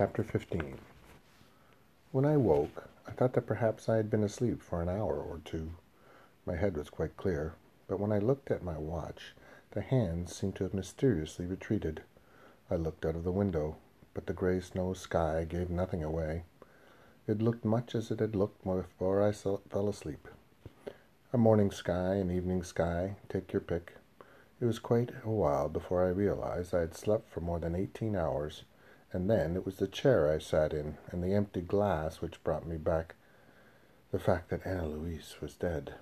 Chapter 15 When I woke, I thought that perhaps I had been asleep for an hour or two. My head was quite clear, but when I looked at my watch, the hands seemed to have mysteriously retreated. I looked out of the window, but the grey snow sky gave nothing away. It looked much as it had looked before I fell asleep. A morning sky, an evening sky, take your pick. It was quite a while before I realized I had slept for more than eighteen hours and then it was the chair I sat in and the empty glass which brought me back the fact that Anna Louise was dead.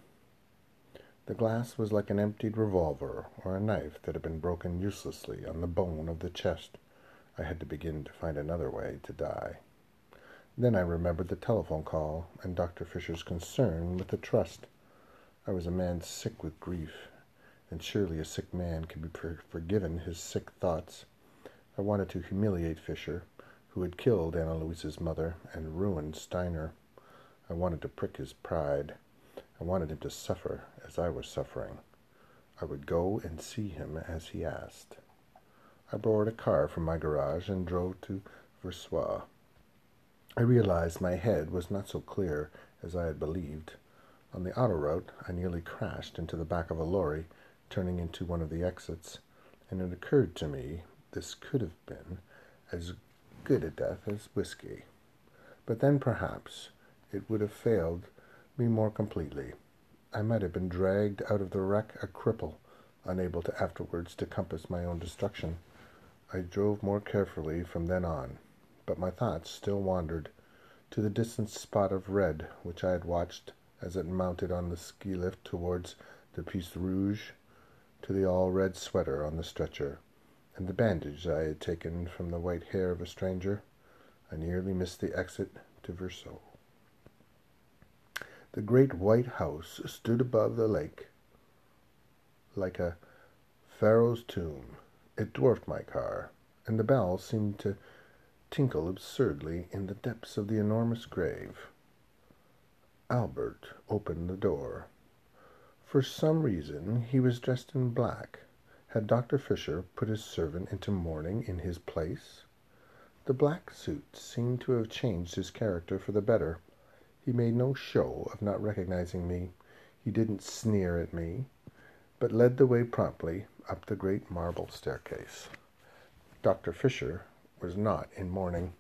The glass was like an emptied revolver or a knife that had been broken uselessly on the bone of the chest. I had to begin to find another way to die. Then I remembered the telephone call and Dr. Fisher's concern with the trust. I was a man sick with grief, and surely a sick man can be forgiven his sick thoughts. I wanted to humiliate Fisher, who had killed Anna Louise's mother and ruined Steiner. I wanted to prick his pride. I wanted him to suffer as I was suffering. I would go and see him as he asked. I borrowed a car from my garage and drove to Versoix. I realized my head was not so clear as I had believed. On the auto route, I nearly crashed into the back of a lorry, turning into one of the exits, and it occurred to me this could have been as good a death as whiskey. But then perhaps it would have failed me more completely. I might have been dragged out of the wreck a cripple, unable to afterwards to compass my own destruction. I drove more carefully from then on, but my thoughts still wandered to the distant spot of red which I had watched as it mounted on the ski lift towards the Piece Rouge, to the all red sweater on the stretcher and the bandage I had taken from the white hair of a stranger, I nearly missed the exit to Versoix. The great white house stood above the lake like a pharaoh's tomb. It dwarfed my car, and the bells seemed to tinkle absurdly in the depths of the enormous grave. Albert opened the door. For some reason he was dressed in black, had Dr. Fisher put his servant into mourning in his place? The black suit seemed to have changed his character for the better. He made no show of not recognizing me. He didn't sneer at me, but led the way promptly up the great marble staircase. Dr. Fisher was not in mourning.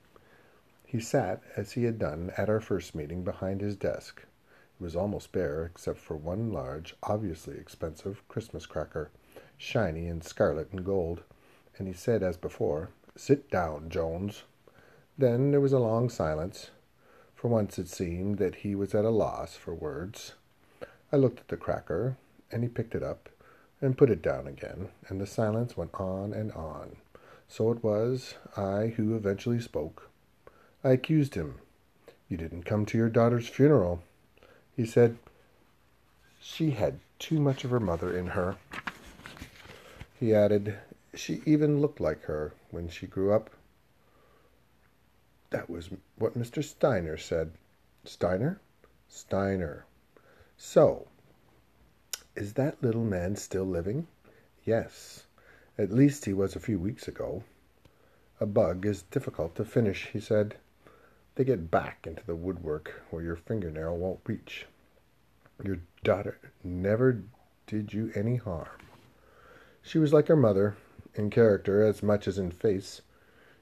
He sat, as he had done at our first meeting, behind his desk. It was almost bare, except for one large, obviously expensive Christmas cracker shiny in scarlet and gold, and he said as before, Sit down, Jones. Then there was a long silence. For once it seemed that he was at a loss for words. I looked at the cracker, and he picked it up and put it down again, and the silence went on and on. So it was I who eventually spoke. I accused him. You didn't come to your daughter's funeral. He said she had too much of her mother in her. He added, She even looked like her when she grew up. That was what Mr. Steiner said. Steiner? Steiner. So, is that little man still living? Yes. At least he was a few weeks ago. A bug is difficult to finish, he said. They get back into the woodwork where your fingernail won't reach. Your daughter never did you any harm. She was like her mother, in character as much as in face.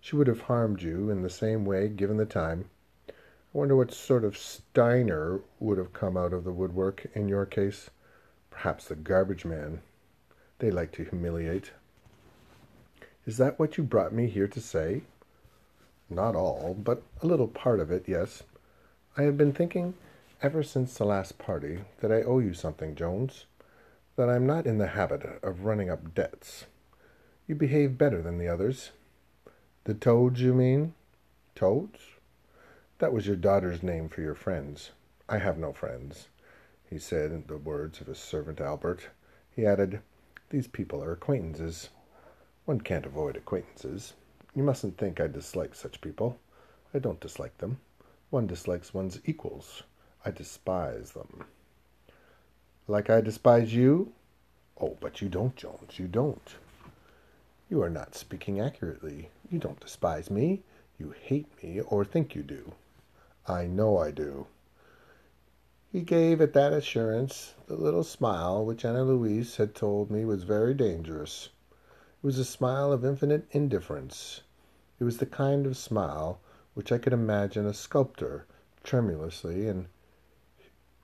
She would have harmed you in the same way given the time. I wonder what sort of Steiner would have come out of the woodwork in your case. Perhaps the garbage man. They like to humiliate. Is that what you brought me here to say? Not all, but a little part of it, yes. I have been thinking ever since the last party that I owe you something, Jones that I'm not in the habit of running up debts. You behave better than the others. The Toads, you mean? Toads? That was your daughter's name for your friends. I have no friends, he said in the words of his servant Albert. He added, These people are acquaintances. One can't avoid acquaintances. You mustn't think I dislike such people. I don't dislike them. One dislikes one's equals. I despise them. Like I despise you? Oh, but you don't, Jones. You don't. You are not speaking accurately. You don't despise me. You hate me, or think you do. I know I do. He gave at that assurance the little smile which Anna Louise had told me was very dangerous. It was a smile of infinite indifference. It was the kind of smile which I could imagine a sculptor tremulously and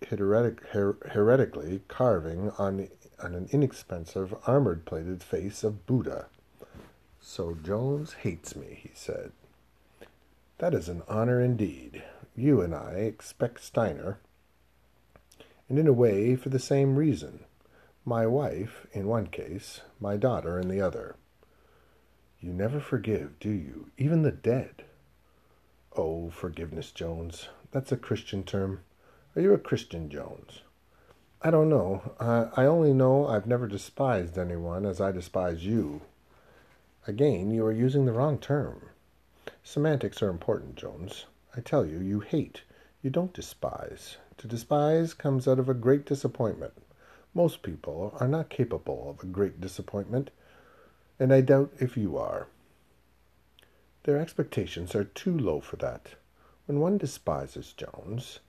heretically carving on, on an inexpensive armored plated face of Buddha. So Jones hates me, he said. That is an honor indeed. You and I expect Steiner, and in a way for the same reason. My wife in one case, my daughter in the other. You never forgive, do you? Even the dead. Oh, forgiveness, Jones. That's a Christian term. Are you a Christian, Jones? I don't know. I only know I've never despised anyone as I despise you. Again, you are using the wrong term. Semantics are important, Jones. I tell you, you hate. You don't despise. To despise comes out of a great disappointment. Most people are not capable of a great disappointment, and I doubt if you are. Their expectations are too low for that. When one despises Jones,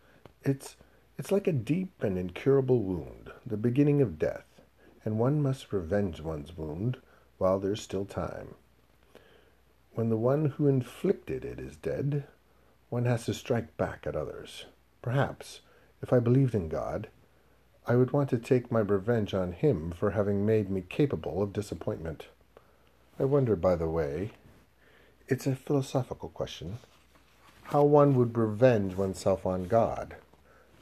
it's it's like a deep and incurable wound, the beginning of death, and one must revenge one's wound while there's still time. When the one who inflicted it is dead, one has to strike back at others. Perhaps, if I believed in God, I would want to take my revenge on him for having made me capable of disappointment. I wonder, by the way, it's a philosophical question, how one would revenge oneself on God.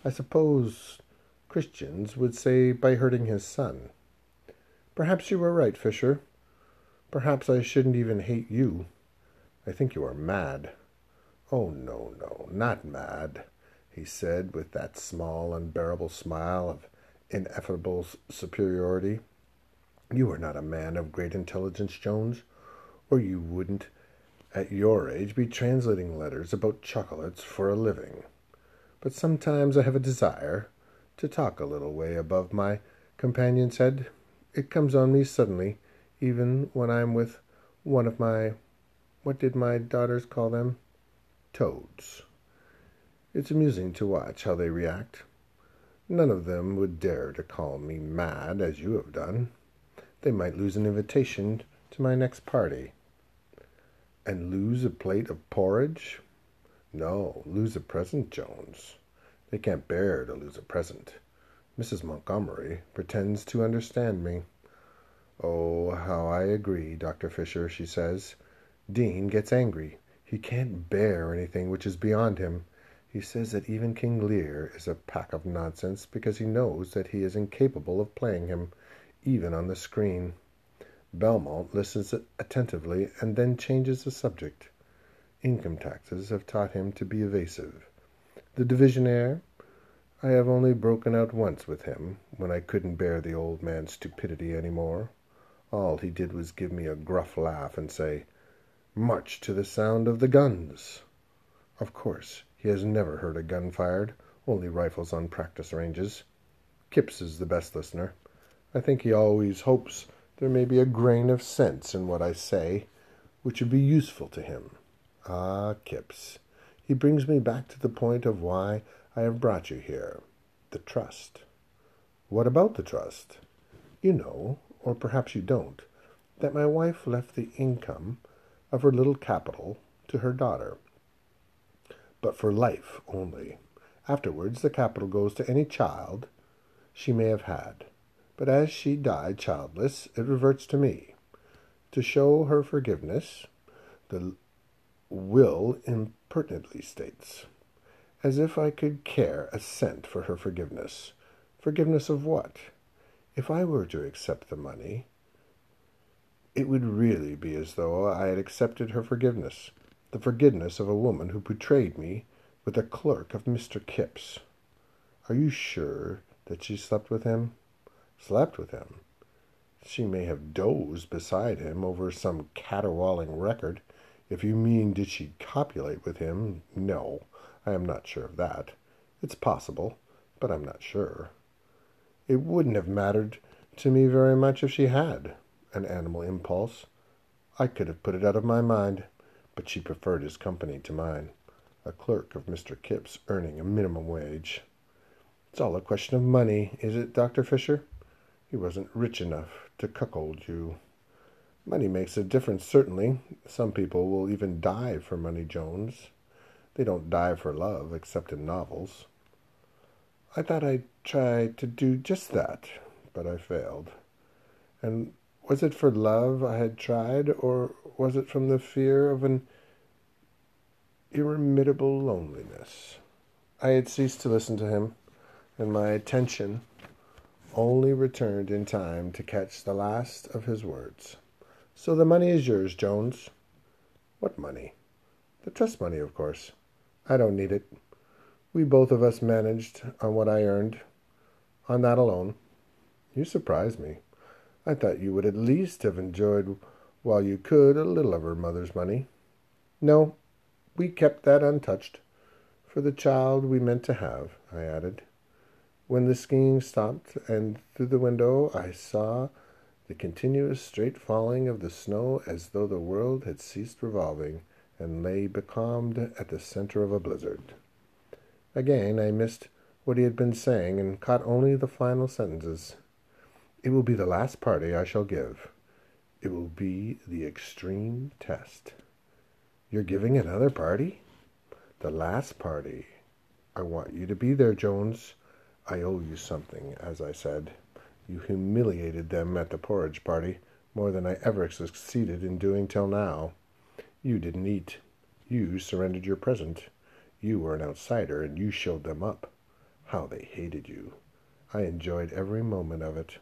I suppose Christians would say by hurting his son. Perhaps you were right, Fisher. Perhaps I shouldn't even hate you. I think you are mad. Oh, no, no, not mad, he said with that small, unbearable smile of ineffable superiority. You are not a man of great intelligence, Jones, or you wouldn't, at your age, be translating letters about chocolates for a living. But sometimes I have a desire to talk a little way above my companion's head. It comes on me suddenly, even when I'm with one of my what did my daughters call them? Toads. It's amusing to watch how they react. None of them would dare to call me mad as you have done. They might lose an invitation to my next party. And lose a plate of porridge? No, lose a present, Jones. They can't bear to lose a present. Mrs. Montgomery pretends to understand me. Oh, how I agree, Dr. Fisher, she says. Deane gets angry. He can't bear anything which is beyond him. He says that even King Lear is a pack of nonsense because he knows that he is incapable of playing him, even on the screen. Belmont listens attentively and then changes the subject. Income taxes have taught him to be evasive. The divisionaire? I have only broken out once with him, when I couldn't bear the old man's stupidity any more. All he did was give me a gruff laugh and say, March to the sound of the guns. Of course, he has never heard a gun fired, only rifles on practice ranges. Kipps is the best listener. I think he always hopes there may be a grain of sense in what I say, which would be useful to him. Ah, Kipps. He brings me back to the point of why I have brought you here the trust. What about the trust? You know, or perhaps you don't, that my wife left the income of her little capital to her daughter, but for life only. Afterwards, the capital goes to any child she may have had. But as she died childless, it reverts to me. To show her forgiveness, the will impertinently states, as if I could care a cent for her forgiveness. Forgiveness of what? If I were to accept the money, it would really be as though I had accepted her forgiveness, the forgiveness of a woman who betrayed me with a clerk of Mr. Kipps. Are you sure that she slept with him? Slept with him? She may have dozed beside him over some caterwauling record. If you mean did she copulate with him, no, I am not sure of that. It's possible, but I'm not sure. It wouldn't have mattered to me very much if she had an animal impulse. I could have put it out of my mind. but she preferred his company to mine, a clerk of Mr. Kipps earning a minimum wage. It's all a question of money, is it, Dr. Fisher? He wasn't rich enough to cuckold you. Money makes a difference, certainly. Some people will even die for money, Jones. They don't die for love, except in novels. I thought I'd try to do just that, but I failed. And was it for love I had tried, or was it from the fear of an irremediable loneliness? I had ceased to listen to him, and my attention only returned in time to catch the last of his words. So the money is yours, Jones. What money? The trust money, of course. I don't need it. We both of us managed on what I earned, on that alone. You surprise me. I thought you would at least have enjoyed, while you could, a little of her mother's money. No, we kept that untouched. For the child we meant to have, I added. When the skiing stopped, and through the window I saw the continuous straight falling of the snow as though the world had ceased revolving and lay becalmed at the center of a blizzard. Again I missed what he had been saying and caught only the final sentences. It will be the last party I shall give. It will be the extreme test. You're giving another party? The last party. I want you to be there, Jones. I owe you something, as I said. You humiliated them at the porridge party more than I ever succeeded in doing till now. You didn't eat. You surrendered your present. You were an outsider, and you showed them up. How they hated you. I enjoyed every moment of it.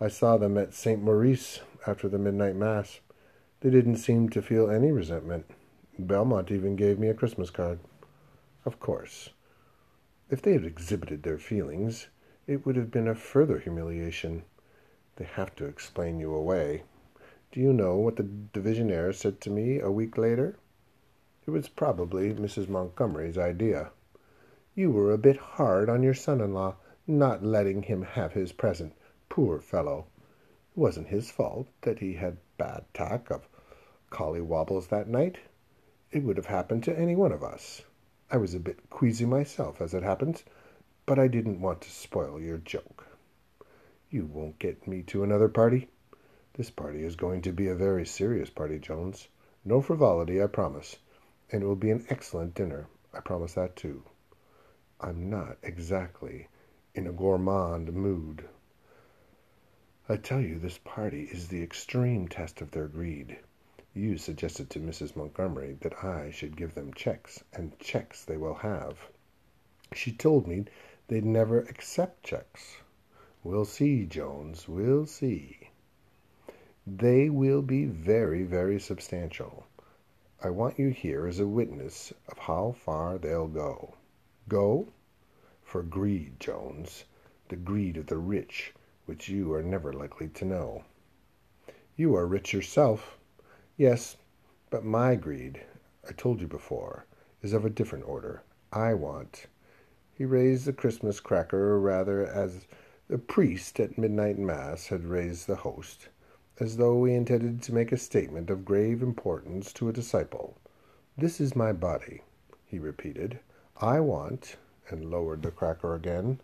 I saw them at St. Maurice after the midnight mass. They didn't seem to feel any resentment. Belmont even gave me a Christmas card. Of course, if they had exhibited their feelings, it would have been a further humiliation. They have to explain you away. Do you know what the divisionaire said to me a week later? It was probably Mrs. Montgomery's idea. You were a bit hard on your son-in-law, not letting him have his present. Poor fellow! It wasn't his fault that he had bad tack of collywobbles that night. It would have happened to any one of us. I was a bit queasy myself, as it happens, but I didn't want to spoil your joke. You won't get me to another party. This party is going to be a very serious party, Jones. No frivolity, I promise. And it will be an excellent dinner. I promise that, too. I'm not exactly in a gourmand mood. I tell you, this party is the extreme test of their greed. You suggested to Mrs. Montgomery that I should give them checks, and checks they will have. She told me they'd never accept checks. We'll see, Jones, we'll see. They will be very, very substantial. I want you here as a witness of how far they'll go. Go? For greed, Jones, the greed of the rich which you are never likely to know. You are rich yourself. Yes, but my greed, I told you before, is of a different order. I want. He raised the Christmas cracker or rather as the priest at midnight mass had raised the host, as though he intended to make a statement of grave importance to a disciple. This is my body, he repeated. I want, and lowered the cracker again.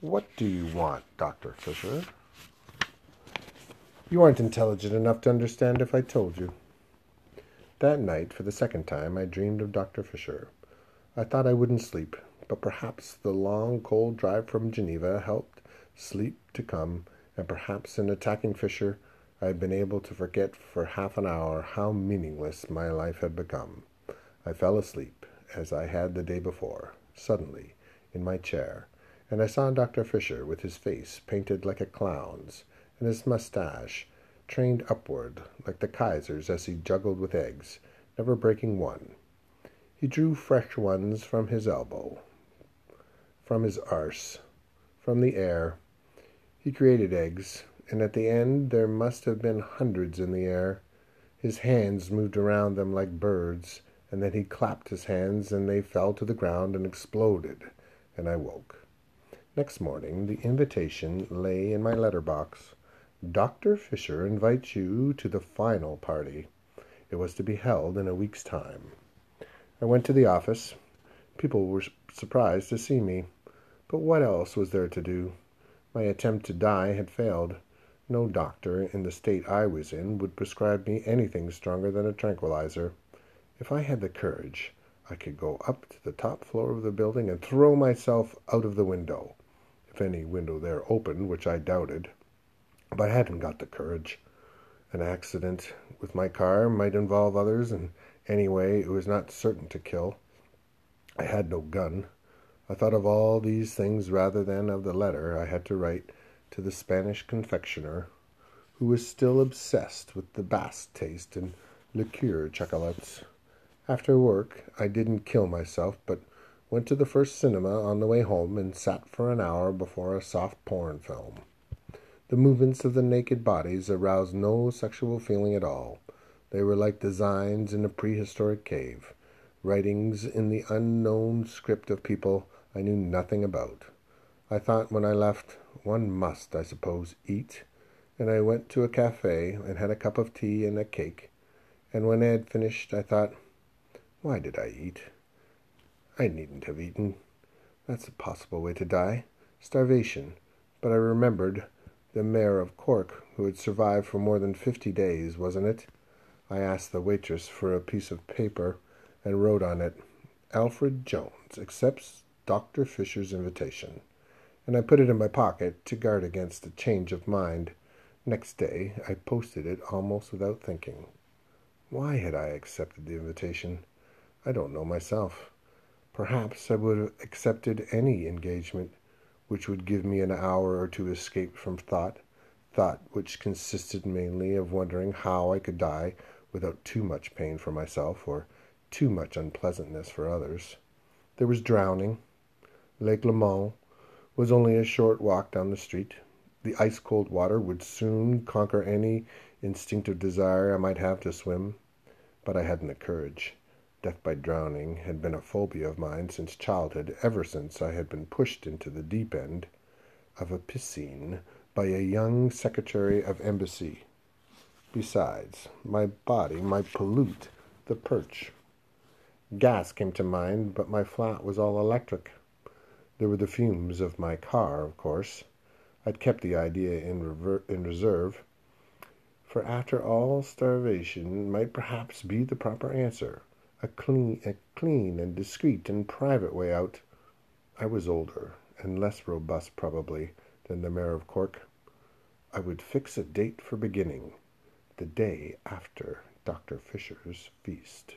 What do you want, Dr. Fisher? You aren't intelligent enough to understand if I told you. That night, for the second time, I dreamed of Dr. Fisher. I thought I wouldn't sleep, but perhaps the long, cold drive from Geneva helped sleep to come, and perhaps in attacking Fisher I had been able to forget for half an hour how meaningless my life had become. I fell asleep, as I had the day before, suddenly, in my chair, and I saw Dr. Fisher with his face painted like a clown's, and his mustache trained upward like the Kaiser's as he juggled with eggs, never breaking one. He drew fresh ones from his elbow, from his arse, from the air. He created eggs, and at the end there must have been hundreds in the air. His hands moved around them like birds, and then he clapped his hands, and they fell to the ground and exploded, and I woke. Next morning the invitation lay in my letter box. Dr. Fisher invites you to the final party. It was to be held in a week's time. I went to the office. People were surprised to see me. But what else was there to do? My attempt to die had failed. No doctor, in the state I was in, would prescribe me anything stronger than a tranquilizer. If I had the courage, I could go up to the top floor of the building and throw myself out of the window, if any window there opened, which I doubted. But I hadn't got the courage. An accident with my car might involve others, and anyway, it was not certain to kill. I had no gun. I thought of all these things rather than of the letter I had to write to the Spanish confectioner, who was still obsessed with the Basque taste in liqueur chocolates. After work, I didn't kill myself, but went to the first cinema on the way home and sat for an hour before a soft porn film. The movements of the naked bodies aroused no sexual feeling at all. They were like designs in a prehistoric cave, writings in the unknown script of people I knew nothing about. I thought when I left, one must, I suppose, eat, and I went to a cafe and had a cup of tea and a cake. And when I had finished, I thought, why did I eat? I needn't have eaten. That's a possible way to die starvation. But I remembered the mayor of Cork, who had survived for more than fifty days, wasn't it? I asked the waitress for a piece of paper and wrote on it, Alfred Jones accepts Dr. Fisher's invitation, and I put it in my pocket to guard against a change of mind. Next day I posted it almost without thinking. Why had I accepted the invitation? I don't know myself. Perhaps I would have accepted any engagement which would give me an hour or two escape from thought, thought which consisted mainly of wondering how I could die without too much pain for myself or too much unpleasantness for others. There was drowning. Lake Leman was only a short walk down the street. The ice cold water would soon conquer any instinctive desire I might have to swim, but I hadn't the courage. Death by drowning had been a phobia of mine since childhood, ever since I had been pushed into the deep end of a piscine by a young secretary of embassy. Besides, my body might pollute the perch. Gas came to mind, but my flat was all electric. There were the fumes of my car, of course. I'd kept the idea in, rever- in reserve, for after all, starvation might perhaps be the proper answer a clean, a clean and discreet and private way out. I was older and less robust, probably, than the mayor of Cork. I would fix a date for beginning, the day after Dr. Fisher's feast.